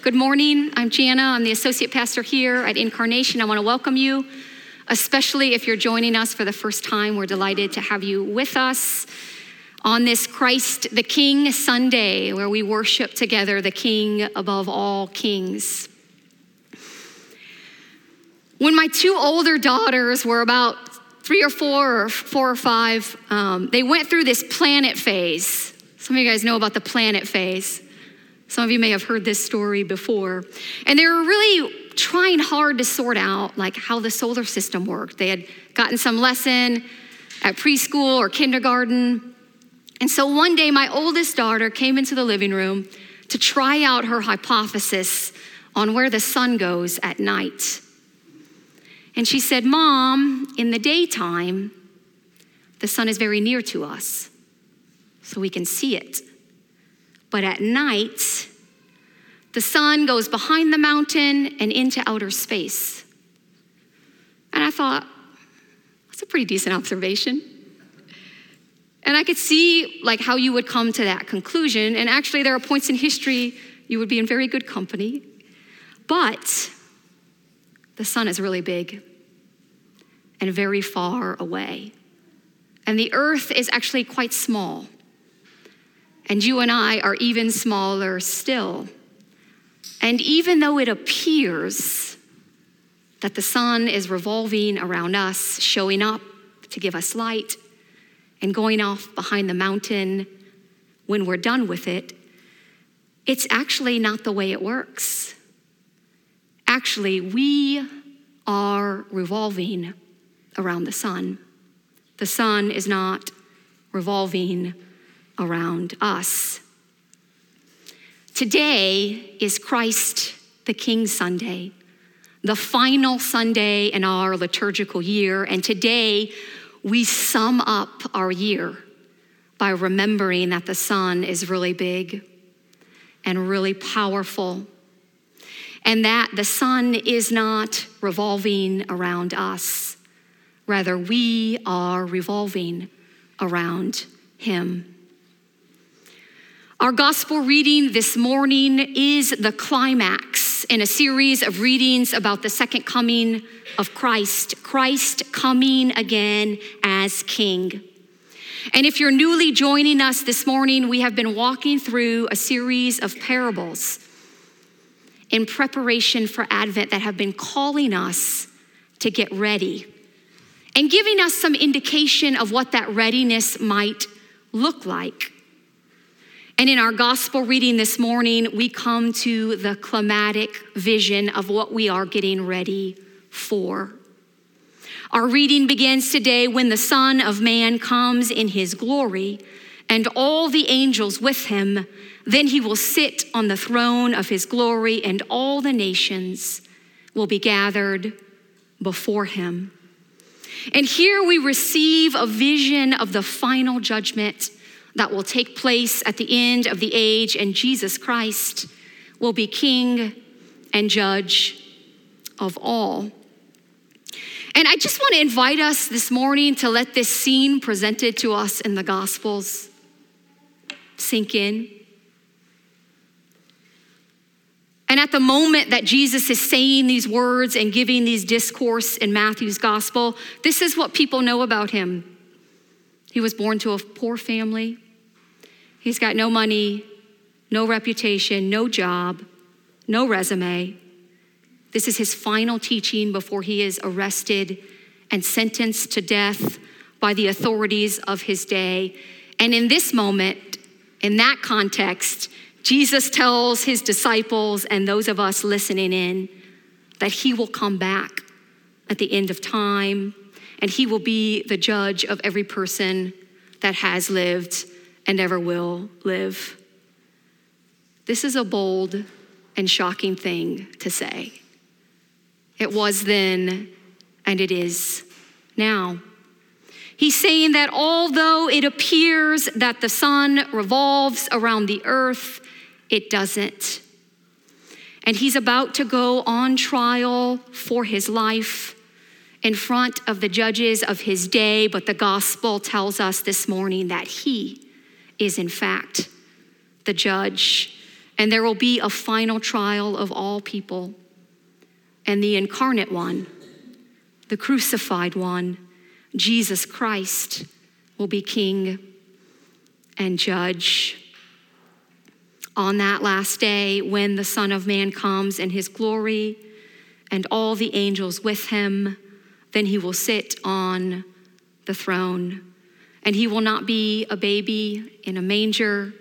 Good morning. I'm Janna. I'm the associate pastor here at Incarnation. I want to welcome you, especially if you're joining us for the first time. We're delighted to have you with us on this Christ the King Sunday, where we worship together the King above all kings. When my two older daughters were about three or four or four or five, um, they went through this planet phase. Some of you guys know about the planet phase. Some of you may have heard this story before. And they were really trying hard to sort out like how the solar system worked. They had gotten some lesson at preschool or kindergarten. And so one day my oldest daughter came into the living room to try out her hypothesis on where the sun goes at night. And she said, Mom, in the daytime, the sun is very near to us, so we can see it. But at night, the sun goes behind the mountain and into outer space. And I thought, that's a pretty decent observation. And I could see like how you would come to that conclusion. And actually, there are points in history you would be in very good company. But the sun is really big and very far away. And the earth is actually quite small. And you and I are even smaller still. And even though it appears that the sun is revolving around us, showing up to give us light, and going off behind the mountain when we're done with it, it's actually not the way it works. Actually, we are revolving around the sun. The sun is not revolving around us. Today is Christ the King Sunday, the final Sunday in our liturgical year. And today we sum up our year by remembering that the sun is really big and really powerful, and that the sun is not revolving around us Rather, we are revolving around him. Our gospel reading this morning is the climax in a series of readings about the second coming of Christ, Christ coming again as King. And if you're newly joining us this morning, we have been walking through a series of parables in preparation for Advent that have been calling us to get ready and giving us some indication of what that readiness might look like. And in our gospel reading this morning, we come to the climatic vision of what we are getting ready for. Our reading begins today when the Son of Man comes in his glory and all the angels with him. Then he will sit on the throne of his glory, and all the nations will be gathered before him. And here we receive a vision of the final judgment that will take place at the end of the age, and Jesus Christ will be king and judge of all. And I just want to invite us this morning to let this scene presented to us in the Gospels sink in. And at the moment that Jesus is saying these words and giving these discourse in Matthew's gospel, this is what people know about him. He was born to a poor family. He's got no money, no reputation, no job, no resume. This is his final teaching before he is arrested and sentenced to death by the authorities of his day. And in this moment, in that context, Jesus tells his disciples and those of us listening in that he will come back at the end of time and he will be the judge of every person that has lived and ever will live. This is a bold and shocking thing to say. It was then and it is now. He's saying that although it appears that the sun revolves around the earth, it doesn't. And he's about to go on trial for his life in front of the judges of his day, but the gospel tells us this morning that he is, in fact, the judge and there will be a final trial of all people. And the incarnate one, the crucified one, Jesus Christ, will be king and judge. On that last day, when the Son of Man comes in his glory and all the angels with him, then he will sit on the throne. And he will not be a baby in a manger.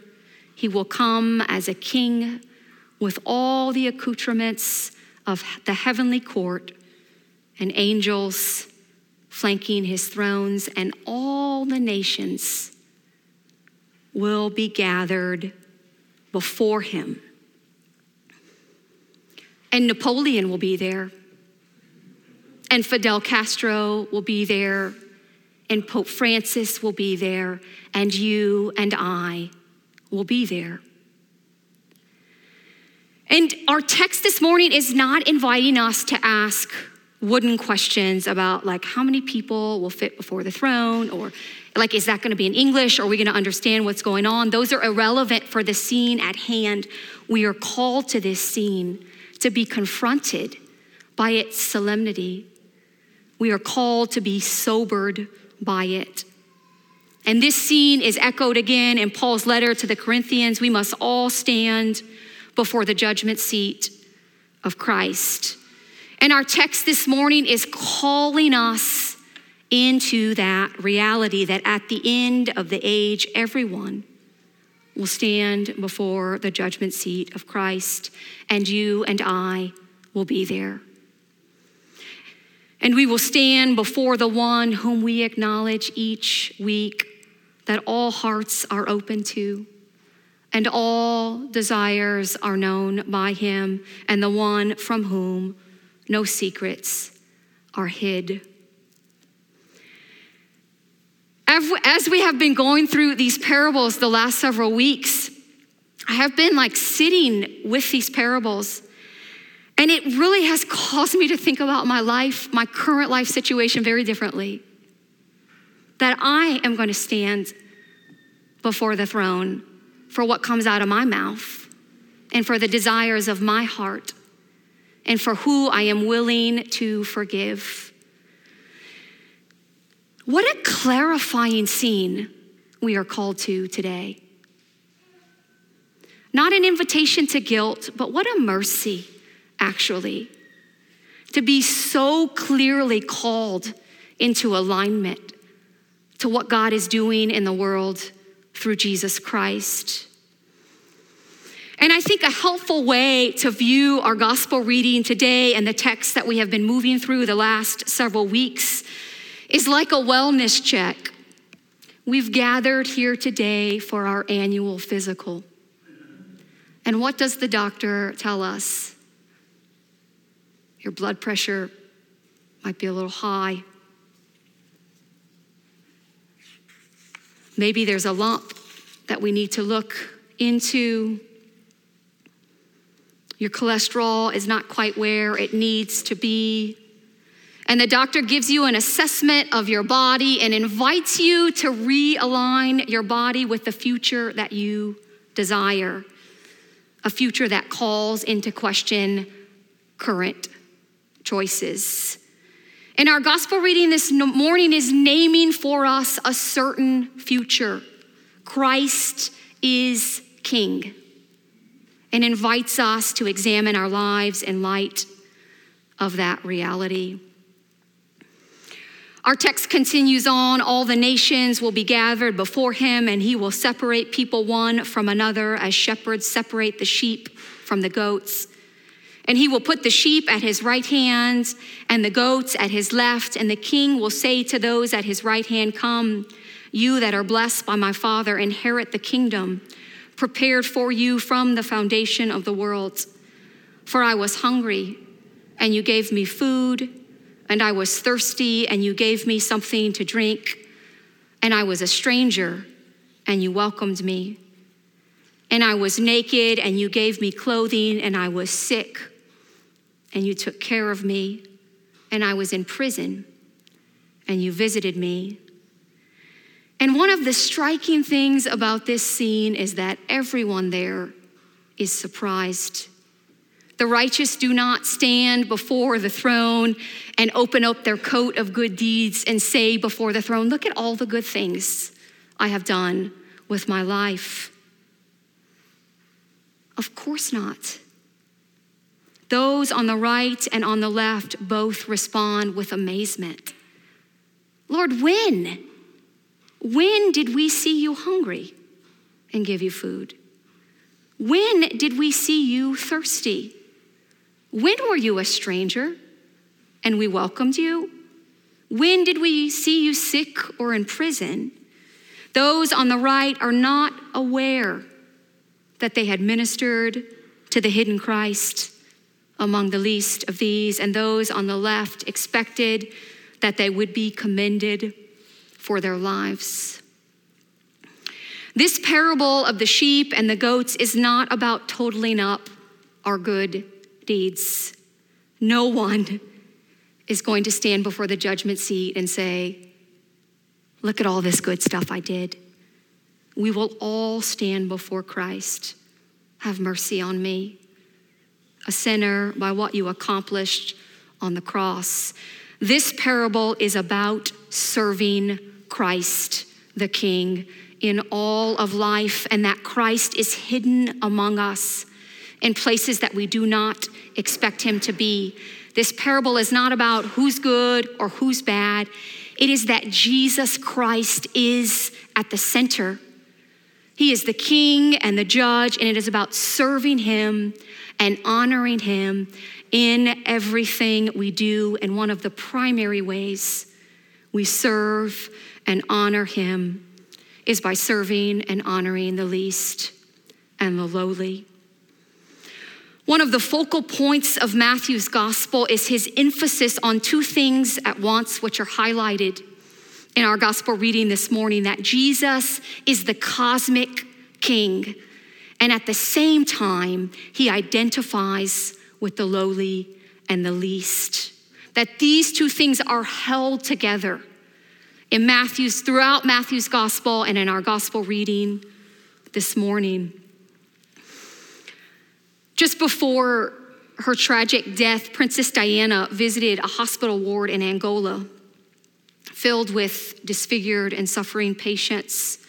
He will come as a king with all the accoutrements of the heavenly court and angels flanking his thrones, and all the nations will be gathered before him. And Napoleon will be there, and Fidel Castro will be there, and Pope Francis will be there, and you and I will be there. And our text this morning is not inviting us to ask wooden questions about like how many people will fit before the throne or like is that going to be in english? Are we going to understand what's going on? Those are irrelevant for the scene at hand. We are called to this scene to be confronted by its solemnity we are called to be sobered by it. And this scene is echoed again in paul's letter to the corinthians. We must all stand before the judgment seat of christ. And our text this morning is calling us into that reality that at the end of the age, everyone will stand before the judgment seat of Christ, and you and I will be there. And we will stand before the one whom we acknowledge each week that all hearts are open to and all desires are known by him, and the one from whom no secrets are hid. As we have been going through these parables the last several weeks, I have been like sitting with these parables. And it really has caused me to think about my life, my current life situation, very differently. That I am going to stand before the throne for what comes out of my mouth and for the desires of my heart and for who I am willing to forgive. What a clarifying scene we are called to today. Not an invitation to guilt, but what a mercy, actually, to be so clearly called into alignment to what God is doing in the world through Jesus Christ. And I think a helpful way to view our gospel reading today and the text that we have been moving through the last several weeks is like a wellness check. We've gathered here today for our annual physical. And what does the doctor tell us? Your blood pressure might be a little high. Maybe there's a lump that we need to look into. Your cholesterol is not quite where it needs to be. And the doctor gives you an assessment of your body and invites you to realign your body with the future that you desire, a future that calls into question current choices. And our gospel reading this morning is naming for us a certain future. Christ is King and invites us to examine our lives in light of that reality. Our text continues on all the nations will be gathered before him, and he will separate people one from another as shepherds separate the sheep from the goats. And he will put the sheep at his right hand and the goats at his left. And the king will say to those at his right hand, Come, you that are blessed by my Father, inherit the kingdom prepared for you from the foundation of the world. For I was hungry, and you gave me food, and I was thirsty, and you gave me something to drink, and I was a stranger, and you welcomed me. And I was naked, and you gave me clothing, and I was sick, and you took care of me, and I was in prison, and you visited me. And one of the striking things about this scene is that everyone there is surprised. The righteous do not stand before the throne and open up their coat of good deeds and say before the throne, Look at all the good things I have done with my life. Of course not. Those on the right and on the left both respond with amazement. Lord, when? When did we see you hungry and give you food? When did we see you thirsty? When were you a stranger and we welcomed you? When did we see you sick or in prison? Those on the right are not aware that they had ministered to the hidden Christ among the least of these, and those on the left expected that they would be commended for their lives. This parable of the sheep and the goats is not about totaling up our good deeds. No one is going to stand before the judgment seat and say, Look at all this good stuff I did. We will all stand before Christ. Have mercy on me, a sinner, by what you accomplished on the cross. This parable is about serving Christ the King in all of life, and that Christ is hidden among us in places that we do not expect him to be. This parable is not about who's good or who's bad. It is that Jesus Christ is at the center. He is the king and the judge, and it is about serving him and honoring him in everything we do. And one of the primary ways we serve and honor him is by serving and honoring the least and the lowly. One of the focal points of Matthew's gospel is his emphasis on two things at once, which are highlighted in our gospel reading this morning that Jesus is the cosmic king. And at the same time, he identifies with the lowly and the least. That these two things are held together in Matthew's, throughout Matthew's gospel and in our gospel reading this morning. Just before her tragic death, Princess Diana visited a hospital ward in Angola filled with disfigured and suffering patients.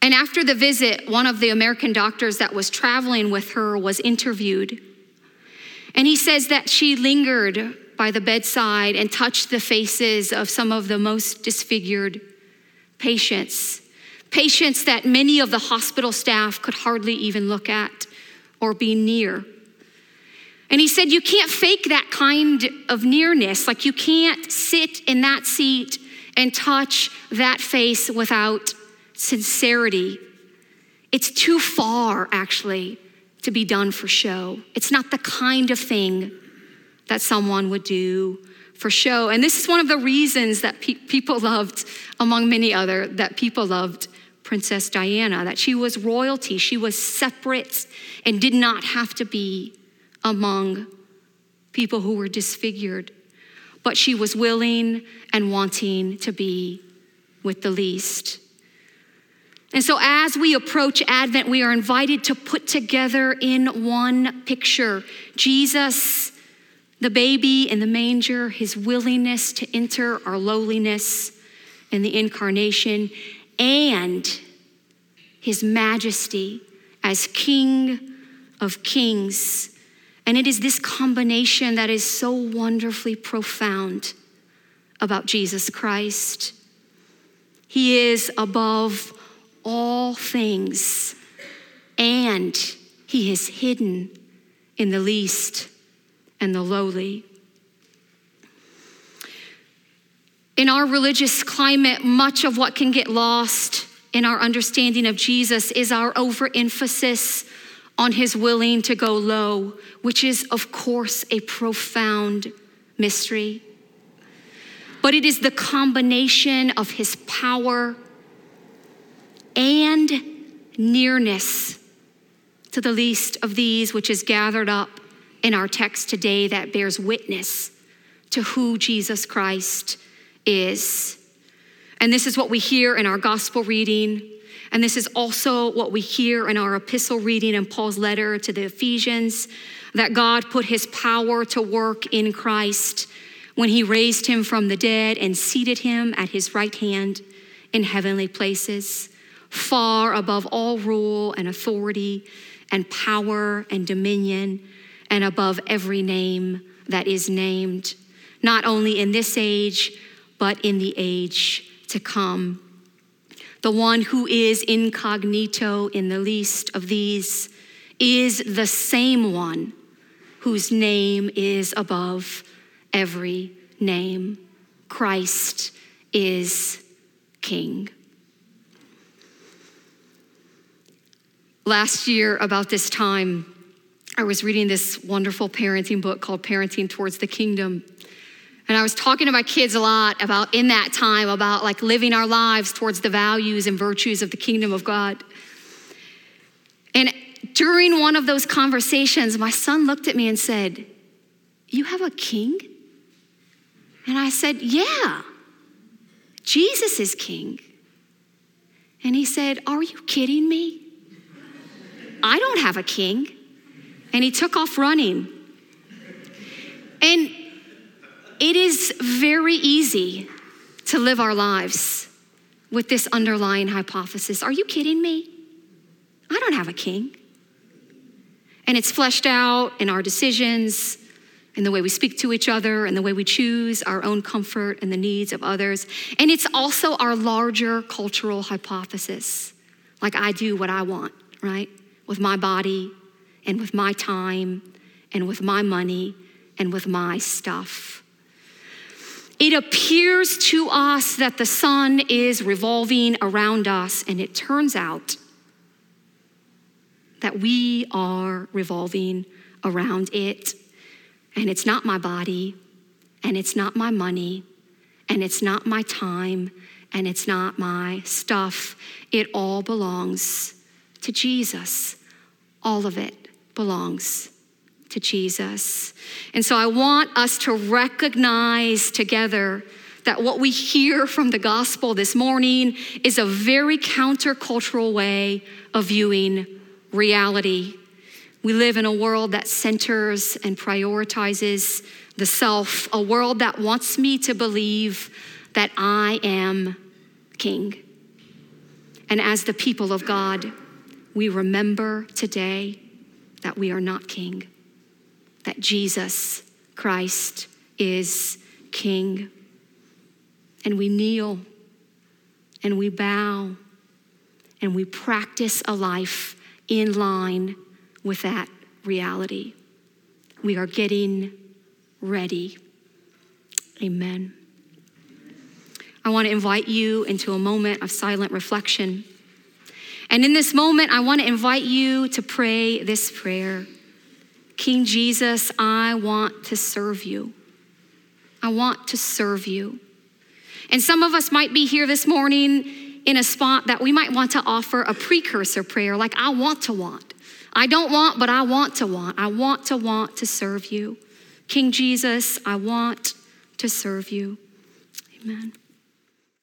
And after the visit, one of the American doctors that was traveling with her was interviewed. And he says that she lingered by the bedside and touched the faces of some of the most disfigured patients, patients that many of the hospital staff could hardly even look at or be near. And he said, You can't fake that kind of nearness. Like, you can't sit in that seat and touch that face without sincerity. It's too far, actually, to be done for show. It's not the kind of thing that someone would do for show. And this is one of the reasons that pe- people loved, among many other, that people loved Princess Diana, that she was royalty. She was separate and did not have to be among people who were disfigured. But she was willing and wanting to be with the least. And so, as we approach Advent, we are invited to put together in one picture Jesus the baby in the manger, his willingness to enter our lowliness in the incarnation, and his majesty as King of kings. And it is this combination that is so wonderfully profound about Jesus Christ. He is above all things, and he is hidden in the least and the lowly. In our religious climate, much of what can get lost in our understanding of Jesus is our overemphasis on his willing to go low, which is, of course, a profound mystery. But it is the combination of his power and nearness to the least of these, which is gathered up in our text today that bears witness to who Jesus Christ is. And this is what we hear in our gospel reading And this is also what we hear in our epistle reading in Paul's letter to the Ephesians that God put his power to work in Christ when he raised him from the dead and seated him at his right hand in heavenly places, far above all rule and authority and power and dominion, and above every name that is named, not only in this age, but in the age to come. The one who is incognito in the least of these is the same one whose name is above every name. Christ is King. Last year, about this time, I was reading this wonderful parenting book called Parenting Towards the Kingdom. And I was talking to my kids a lot about in that time about like living our lives towards the values and virtues of the kingdom of God. And during one of those conversations, my son looked at me and said, You have a king? And I said, Yeah, Jesus is king. And he said, Are you kidding me? I don't have a king. And he took off running. And it is very easy to live our lives with this underlying hypothesis. Are you kidding me? I don't have a king. And it's fleshed out in our decisions, in the way we speak to each other, and the way we choose our own comfort and the needs of others. And it's also our larger cultural hypothesis. Like, I do what I want, right? With my body, and with my time, and with my money, and with my stuff. It appears to us that the sun is revolving around us, and it turns out that we are revolving around it. And it's not my body, and it's not my money, and it's not my time, and it's not my stuff. It all belongs to Jesus. All of it belongs to Jesus. And so I want us to recognize together that what we hear from the gospel this morning is a very countercultural way of viewing reality. We live in a world that centers and prioritizes the self, a world that wants me to believe that I am king. And as the people of God, we remember today that we are not king that Jesus Christ is King. And we kneel and we bow and we practice a life in line with that reality. We are getting ready. Amen. I want to invite you into a moment of silent reflection. And in this moment, I want to invite you to pray this prayer. King Jesus, I want to serve you. I want to serve you. And some of us might be here this morning in a spot that we might want to offer a precursor prayer, like, I want to want. I don't want, but I want to want. I want to want to serve you. King Jesus, I want to serve you. Amen.